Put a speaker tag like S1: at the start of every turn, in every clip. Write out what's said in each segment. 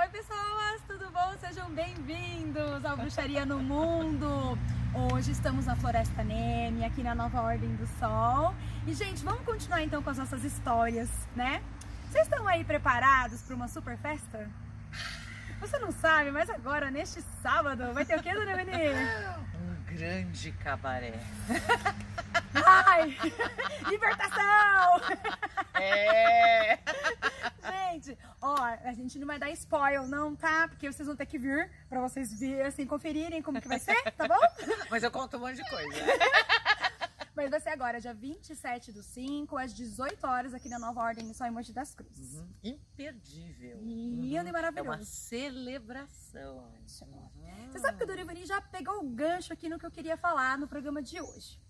S1: Oi, pessoas, tudo bom? Sejam bem-vindos ao Bruxaria no Mundo. Hoje estamos na Floresta Neme, aqui na Nova Ordem do Sol. E, gente, vamos continuar então com as nossas histórias, né? Vocês estão aí preparados para uma super festa? Você não sabe, mas agora, neste sábado, vai ter o quê, dona Veni?
S2: Um grande cabaré.
S1: Ai! Libertação!
S2: É!
S1: Gente, ó, a gente não vai dar spoiler não, tá? Porque vocês vão ter que vir pra vocês verem, assim, conferirem como que vai ser, tá bom?
S2: Mas eu conto um monte de coisa.
S1: Mas vai ser agora, dia 27 do 5, às 18 horas, aqui na Nova Ordem Sol em Monte das Cruzes.
S2: Uhum. Imperdível.
S1: Lindo e
S2: É uma
S1: maravilhoso.
S2: celebração. Uhum.
S1: Você sabe que a Dona Ivani já pegou o gancho aqui no que eu queria falar no programa de hoje.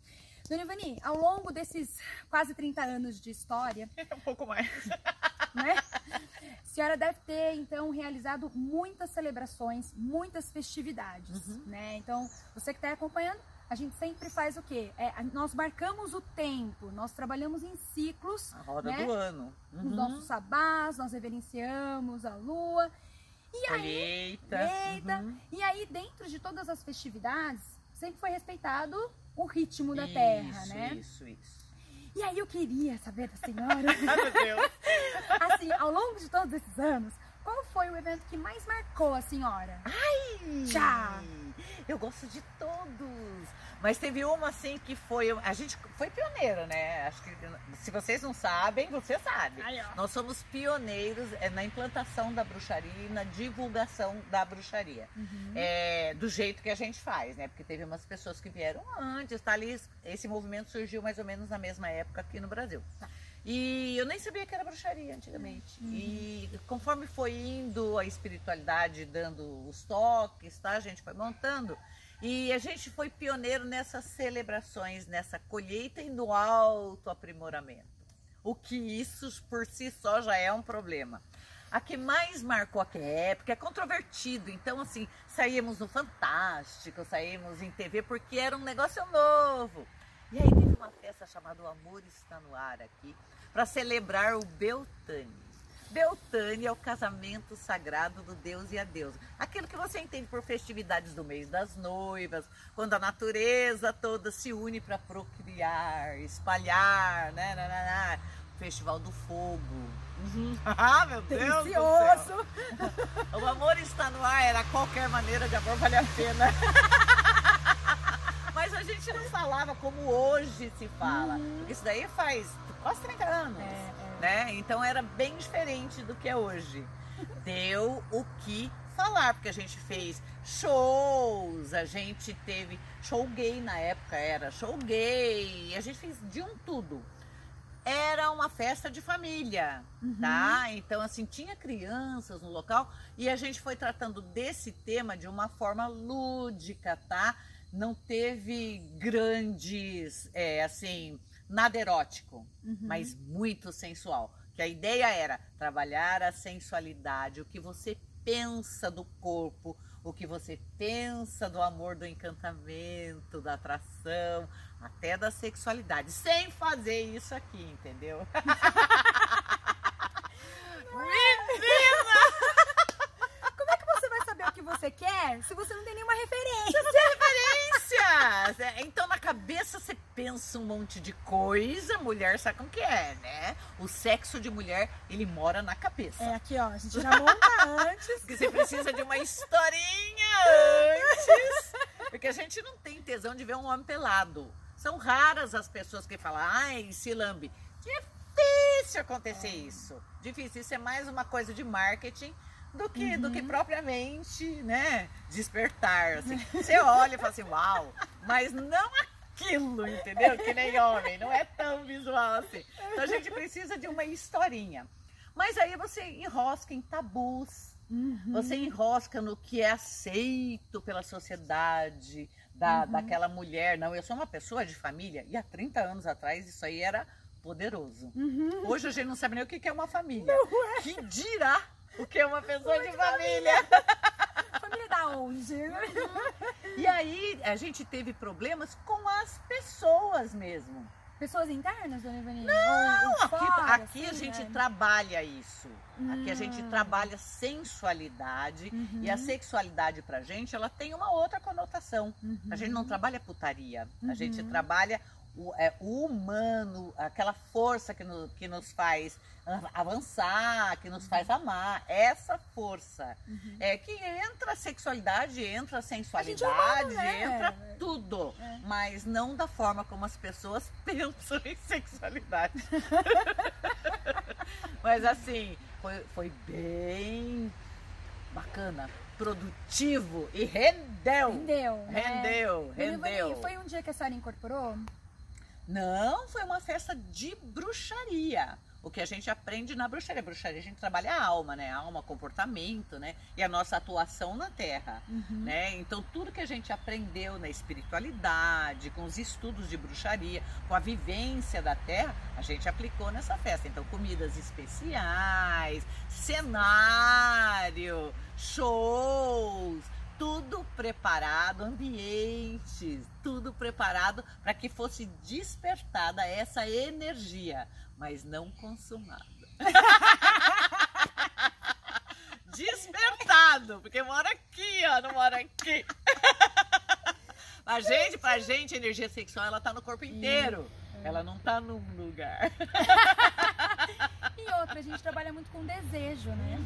S1: Dona Ivani, ao longo desses quase 30 anos de história,
S2: Um pouco mais.
S1: né? A senhora deve ter, então, realizado muitas celebrações, muitas festividades,
S2: Uhum.
S1: né? Então, você que está acompanhando, a gente sempre faz o quê? É, nós marcamos o tempo, nós trabalhamos em ciclos,
S2: A roda
S1: né?
S2: do ano.
S1: Os
S2: Uhum.
S1: nossos sabás, nós reverenciamos a lua. E aí,
S2: Colheita.
S1: Eita.
S2: Uhum.
S1: e aí, dentro de todas as festividades, sempre foi respeitado o ritmo da terra,
S2: Isso,
S1: né?
S2: Isso, isso.
S1: E aí eu queria saber da senhora,
S2: Ai, meu Deus.
S1: assim, ao longo de todos esses anos, qual foi o evento que mais marcou a senhora? Tchau.
S2: Eu gosto de todos. Mas teve uma assim que foi. A gente foi pioneiro, né? Acho que se vocês não sabem, você sabe.
S1: Aí.
S2: Nós somos pioneiros é, na implantação da bruxaria e na divulgação da bruxaria.
S1: Uhum.
S2: É, do jeito que a gente faz, né? Porque teve umas pessoas que vieram antes, tá ali. Esse movimento surgiu mais ou menos na mesma época aqui no Brasil.
S1: Tá.
S2: E eu nem sabia que era bruxaria antigamente.
S1: Uhum.
S2: E conforme foi indo a espiritualidade dando os toques, tá? A gente foi montando. E a gente foi pioneiro nessas celebrações, nessa colheita e no autoaprimoramento. O que isso por si só já é um problema. A que mais marcou aquela época é controvertido. Então, assim, saímos no Fantástico, saímos em TV porque era um negócio novo. E aí teve uma festa chamada O Amor Está no Ar aqui, para celebrar o Beltane. Beltane é o casamento sagrado do Deus e a deusa. Aquilo que você entende por festividades do mês das noivas, quando a natureza toda se une para procriar, espalhar, né, né, né, né. Festival do Fogo. Uhum. Ah, meu Deus.
S1: Delicioso!
S2: O amor está no ar, era qualquer maneira de amor vale a pena. Mas a gente não falava como hoje se fala.
S1: Uhum.
S2: Isso daí faz quase 30 anos.
S1: É, é.
S2: Né? Então era bem diferente do que é hoje. Deu o que falar, porque a gente fez shows, a gente teve show gay na época, era show gay, a gente fez de um tudo. Era uma festa de família, tá? Então, assim, tinha crianças no local e a gente foi tratando desse tema de uma forma lúdica, tá? Não teve grandes, é, assim, nada erótico,
S1: Uhum.
S2: mas muito sensual. Que a ideia era trabalhar a sensualidade, o que você pensa do corpo, o que você pensa do amor, do encantamento, da atração, até da sexualidade, sem fazer isso aqui, entendeu?
S1: Como é que você vai saber o que você quer se você não tem nenhuma referência?
S2: Referências! É, Então na cabeça você pensa um monte de coisa, mulher sabe como que é, né? O sexo de mulher, ele mora na cabeça.
S1: É aqui, ó, a gente já monta antes.
S2: Porque você precisa de uma historinha antes. Porque a gente não tem tesão de ver um homem pelado. São raras as pessoas que falam, ai, se lambe. Difícil acontecer isso. Difícil. Isso é mais uma coisa de marketing do que, do que propriamente, né, despertar. Assim. Você olha e fala assim, uau, mas não aquilo, entendeu? Que nem homem, não é tão visual assim. Então a gente precisa de uma historinha. Mas aí você enrosca em tabus,
S1: Uhum.
S2: você enrosca no que é aceito pela sociedade, da,
S1: Uhum.
S2: daquela mulher. Não, eu sou uma pessoa de família. E há 30 anos atrás isso aí era poderoso.
S1: Uhum.
S2: Hoje a gente não sabe nem o que é uma família.
S1: É.
S2: Que dirá o que é uma pessoa de família.
S1: Família da onde?
S2: E aí a gente teve problemas com as pessoas mesmo.
S1: Pessoas internas, dona Ivani?
S2: Não,
S1: Ou- ou
S2: aqui,
S1: fora,
S2: aqui a
S1: assim,
S2: gente
S1: né?
S2: trabalha isso. Aqui a gente
S1: Hum.
S2: trabalha sensualidade
S1: Uhum,
S2: e a sexualidade pra gente, ela tem uma outra conotação.
S1: uhum.
S2: A gente não trabalha putaria, a gente
S1: Uhum.
S2: trabalha o, é, o humano, aquela força que, no- que nos faz a- avançar, que nos faz amar, essa força.
S1: Uhum.
S2: É que entra a sexualidade, entra a
S1: A é
S2: sensualidade,
S1: humano, né?
S2: entra tudo,
S1: É.
S2: mas não da forma como as pessoas pensam em sexualidade. mas assim, foi, foi bem bacana, produtivo e rendeu.
S1: Rendeu, né?
S2: Rendeu, rendeu.
S1: foi um dia que a senhora incorporou?
S2: Não, foi uma festa de bruxaria. O que a gente aprende na bruxaria. Bruxaria a gente trabalha a alma, né? A alma, comportamento, né? E a nossa atuação na Terra.
S1: Uhum.
S2: Né? Então, tudo que a gente aprendeu na espiritualidade, com os estudos de bruxaria, com a vivência da terra, a gente aplicou nessa festa. Então, comidas especiais, cenário, shows, tudo preparado, ambientes, tudo preparado para que fosse despertada essa energia, mas não consumada. despertado, porque mora aqui, ó, não mora aqui. A gente, pra gente, a energia sexual, ela tá no corpo inteiro. Ela não tá num lugar.
S1: E outra, a gente trabalha muito com desejo, né?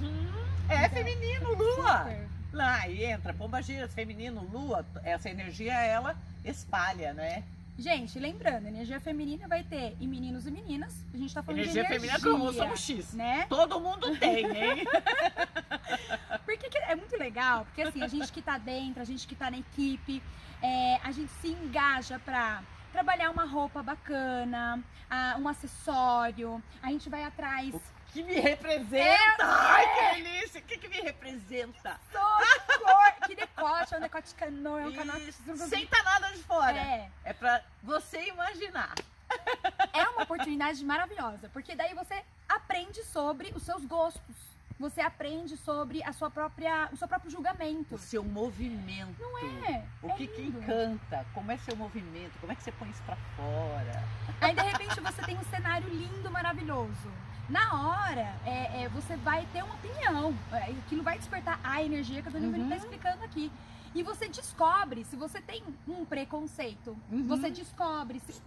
S2: É feminino, lua.
S1: Super.
S2: Lá, aí entra pomba giras, feminino, lua. Essa energia, ela espalha, né?
S1: Gente, lembrando, energia feminina vai ter em meninos e meninas. A gente tá falando
S2: Energia
S1: de
S2: feminina
S1: energia,
S2: como somos X.
S1: né?
S2: Todo mundo tem, hein?
S1: Porque que é muito legal, porque assim, a gente que tá dentro, a gente que tá na equipe, é, a gente se engaja pra trabalhar uma roupa bacana, ah, um acessório, a gente vai atrás.
S2: O que me representa? Ai, que delícia! O que, que me representa?
S1: Toda cor, que decote, é um decote cano, é um.
S2: Isso, sem tá nada de fora.
S1: É,
S2: É pra você imaginar.
S1: é uma oportunidade maravilhosa, porque daí você aprende sobre os seus gostos. Você aprende sobre a sua própria, o seu próprio julgamento.
S2: O seu movimento.
S1: É,
S2: O
S1: é
S2: que, que encanta? Como é seu movimento? Como é que você põe isso pra fora?
S1: Aí de repente você tem um cenário lindo, maravilhoso. Na hora, é, é, você vai ter uma opinião. É, Aquilo vai despertar a energia que a Dona Ivani
S2: Uhum.
S1: tá explicando aqui. E você descobre se você tem um preconceito.
S2: Uhum.
S1: Você descobre se.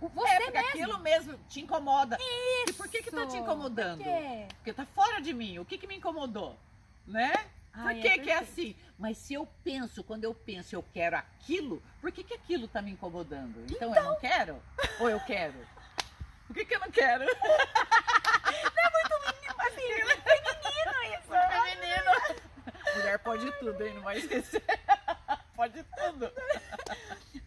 S1: o- Você
S2: é,
S1: mesmo.
S2: aquilo mesmo te incomoda. E por que que tá te
S1: Isso.
S2: incomodando?
S1: Por quê?
S2: Porque tá fora de mim. O que que me incomodou? Né? Por
S1: Ai,
S2: que que é assim? Mas se eu penso, quando eu penso eu quero aquilo, por que que aquilo tá me incomodando? Então, eu não quero? Ou eu quero? Por que que eu não quero?
S1: Assim, feminino isso.
S2: Feminino. Mulher pode tudo, hein? Não vai esquecer. Pode tudo.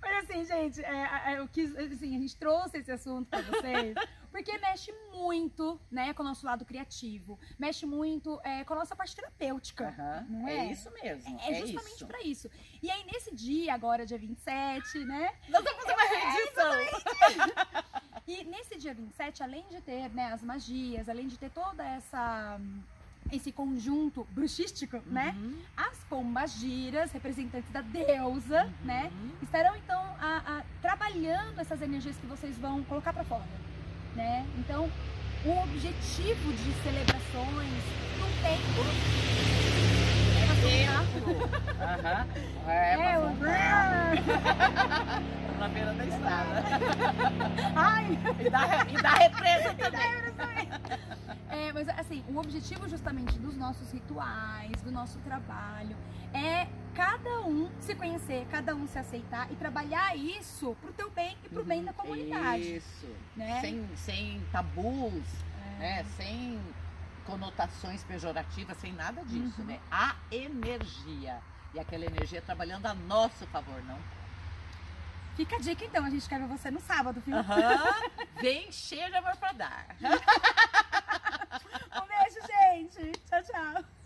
S1: Mas assim, gente, é, é, eu quis, assim, a gente trouxe esse assunto pra vocês porque mexe muito, né, com o nosso lado criativo. Mexe muito é, com a nossa parte terapêutica.
S2: Aham,
S1: Não
S2: é?
S1: é?
S2: isso mesmo.
S1: É,
S2: É,
S1: justamente
S2: isso.
S1: pra isso. E aí, nesse dia, agora, dia 27, né?
S2: Nós vamos fazer uma reedição.
S1: E nesse dia 27, além de ter né, as magias, além de ter toda essa. Esse conjunto bruxístico, né?
S2: Uhum,
S1: As pombagiras, representantes da deusa,
S2: uhum.
S1: né? Estarão então a- a- trabalhando essas energias que vocês vão colocar pra fora, né? Então, o objetivo de celebrações num tempo
S2: Tempo. Aham. É,
S1: é
S2: mas
S1: o
S2: na beira da estrada.
S1: Ai,
S2: E da, e da represa também.
S1: Assim, o objetivo justamente dos nossos rituais, do nosso trabalho, é cada um se conhecer, cada um se aceitar e trabalhar isso pro teu bem e pro bem da comunidade,
S2: Isso.
S1: né?
S2: Sem, sem tabus,
S1: É.
S2: né? Sem conotações pejorativas, sem nada disso,
S1: Uhum.
S2: né? A energia. E aquela energia trabalhando a nosso favor, não?
S1: Fica a dica então, a gente quer ver você no sábado, viu?
S2: Aham. Vem cheio de amor pra dar.
S1: Um beijo, gente. Tchau, tchau.